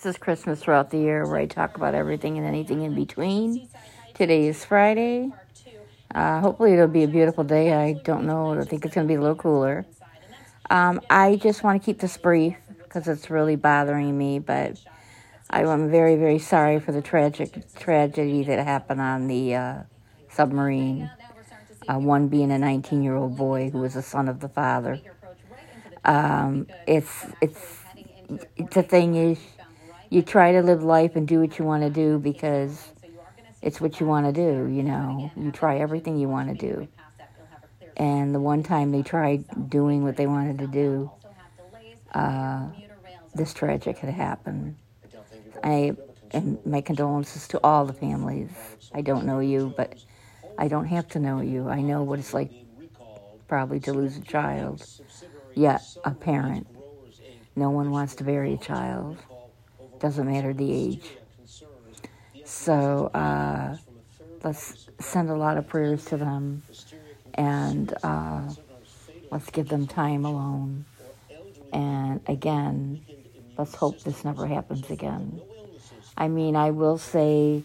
This is Christmas throughout the year where I talk about everything and anything in between. Today is Friday. Uh, hopefully, it'll be a beautiful day. I don't know. I think it's going to be a little cooler. Um, I just want to keep this brief because it's really bothering me, but I am very, very sorry for the tragic tragedy that happened on the uh, submarine. Uh, one being a 19 year old boy who was the son of the father. Um, it's it's the thing is you try to live life and do what you want to do because it's what you want to do, you know. You try everything you want to do. And the one time they tried doing what they wanted to do, uh, this tragic had happened. I and my condolences to all the families. I don't know you, but I don't have to know you. I know what it's like probably to lose a child, yet a parent. No one wants to bury a child doesn't matter the age. So uh, let's send a lot of prayers to them and uh, let's give them time alone. And again, let's hope this never happens again. I mean, I will say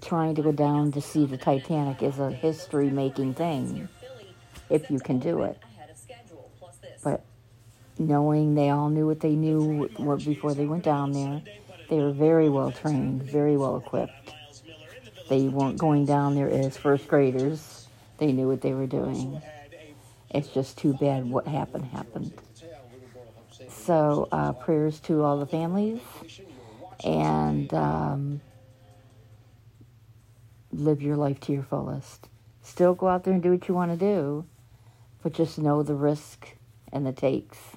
trying to go down to see the Titanic is a history making thing if you can do it. Knowing they all knew what they knew before they went down there. They were very well trained, very well equipped. They weren't going down there as first graders. They knew what they were doing. It's just too bad what happened happened. So, uh, prayers to all the families and um, live your life to your fullest. Still go out there and do what you want to do, but just know the risk and the takes.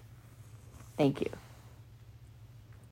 Thank you.